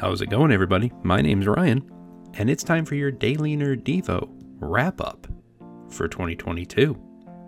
How's it going, everybody? My name's Ryan, and it's time for your Daily Nerd Devo wrap up for 2022.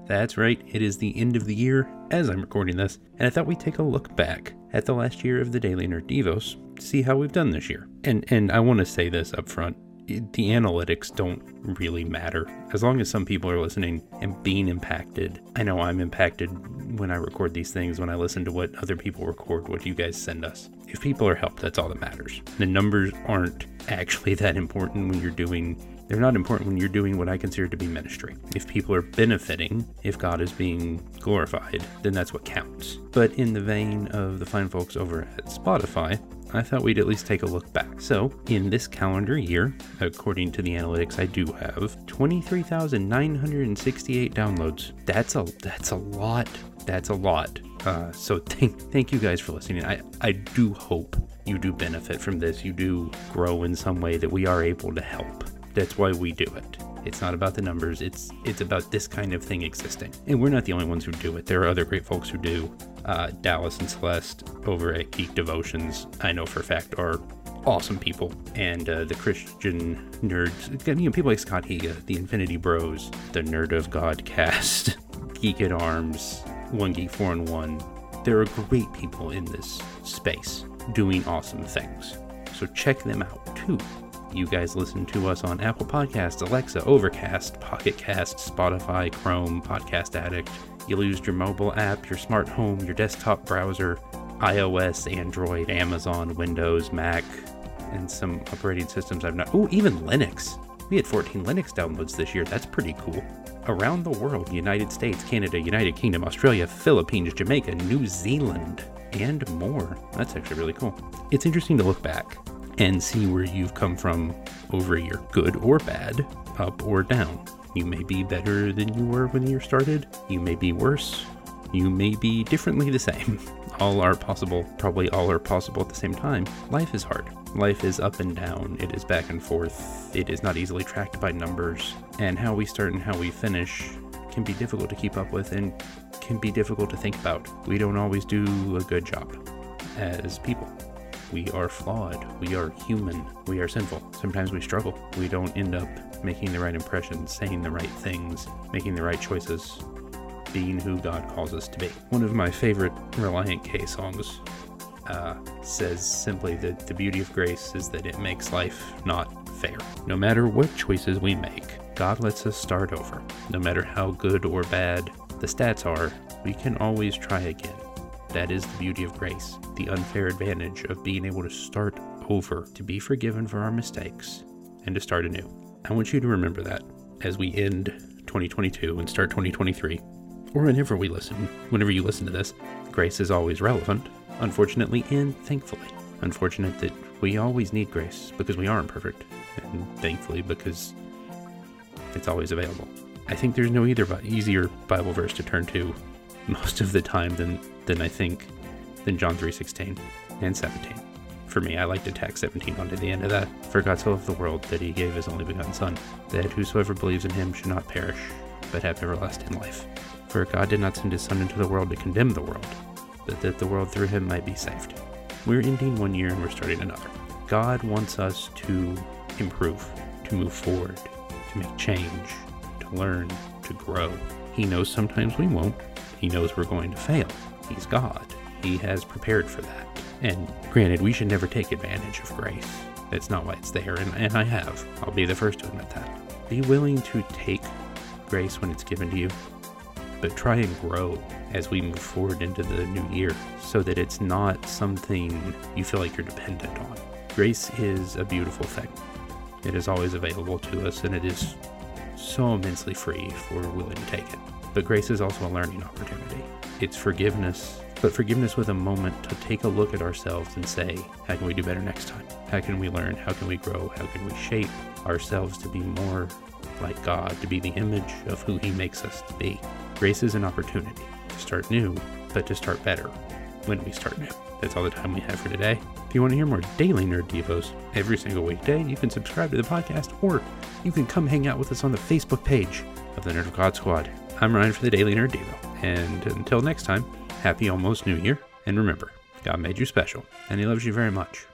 That's right, it is the end of the year as I'm recording this, and I thought we'd take a look back at the last year of the Daily Nerd Devos to see how we've done this year. And and I want to say this up front the analytics don't really matter. As long as some people are listening and being impacted. I know I'm impacted when I record these things, when I listen to what other people record, what you guys send us. If people are helped, that's all that matters. The numbers aren't actually that important when you're doing they're not important when you're doing what I consider to be ministry. If people are benefiting, if God is being glorified, then that's what counts. But in the vein of the fine folks over at Spotify, I thought we'd at least take a look back. So, in this calendar year, according to the analytics I do have, 23,968 downloads. That's a that's a lot. That's a lot. Uh, so thank thank you guys for listening. I I do hope you do benefit from this. You do grow in some way that we are able to help. That's why we do it. It's not about the numbers. It's it's about this kind of thing existing. And we're not the only ones who do it. There are other great folks who do. Uh, Dallas and Celeste over at Geek Devotions, I know for a fact, are awesome people. And uh, the Christian nerds, you know, people like Scott Higa, the Infinity Bros, the Nerd of God cast, Geek at Arms, One Geek 4 and 1. There are great people in this space doing awesome things. So check them out too. You guys listen to us on Apple Podcasts, Alexa, Overcast, Pocket Cast, Spotify, Chrome, Podcast Addict. You lose your mobile app, your smart home, your desktop browser, iOS, Android, Amazon, Windows, Mac, and some operating systems I've not. Oh, even Linux. We had 14 Linux downloads this year. That's pretty cool. Around the world United States, Canada, United Kingdom, Australia, Philippines, Jamaica, New Zealand, and more. That's actually really cool. It's interesting to look back and see where you've come from over year, good or bad, up or down. You may be better than you were when you started, you may be worse, you may be differently the same. All are possible, probably all are possible at the same time. Life is hard. Life is up and down, it is back and forth, it is not easily tracked by numbers, and how we start and how we finish can be difficult to keep up with and can be difficult to think about. We don't always do a good job as people. We are flawed. We are human. We are sinful. Sometimes we struggle. We don't end up making the right impressions, saying the right things, making the right choices, being who God calls us to be. One of my favorite Relient K songs uh, says simply that the beauty of grace is that it makes life not fair. No matter what choices we make, God lets us start over. No matter how good or bad the stats are, we can always try again. That is the beauty of grace, the unfair advantage of being able to start over, to be forgiven for our mistakes, and to start anew. I want you to remember that as we end 2022 and start 2023, or whenever we listen, whenever you listen to this, grace is always relevant, unfortunately and thankfully. Unfortunate that we always need grace because we aren't perfect, and thankfully because it's always available. I think there's no either easier Bible verse to turn to most of the time than than I think than John 3:16 and 17. For me, I like to tack 17 onto the end of that. For God so loved the world that he gave his only begotten Son, that whosoever believes in him should not perish, but have everlasting life. For God did not send his Son into the world to condemn the world, but that the world through him might be saved. We're ending one year and we're starting another. God wants us to improve, to move forward, to make change, to learn, to grow. He knows sometimes we won't. He knows we're going to fail. He's God. He has prepared for that. And granted, we should never take advantage of grace. That's not why it's there, and, and I have. I'll be the first to admit that. Be willing to take grace when it's given to you, but try and grow as we move forward into the new year so that it's not something you feel like you're dependent on. Grace is a beautiful thing. It is always available to us, and it is so immensely free if we're willing to take it. But grace is also a learning opportunity. It's forgiveness, but forgiveness with a moment to take a look at ourselves and say, how can we do better next time? How can we learn? How can we grow? How can we shape ourselves to be more like God, to be the image of who He makes us to be? Grace is an opportunity to start new, but to start better when we start new. That's all the time we have for today. If you want to hear more daily Nerd Devos every single weekday, you can subscribe to the podcast or you can come hang out with us on the Facebook page of the Nerd of God Squad. I'm Ryan for the Daily Nerd Devo. And until next time, happy almost New Year. And remember, God made you special, and He loves you very much.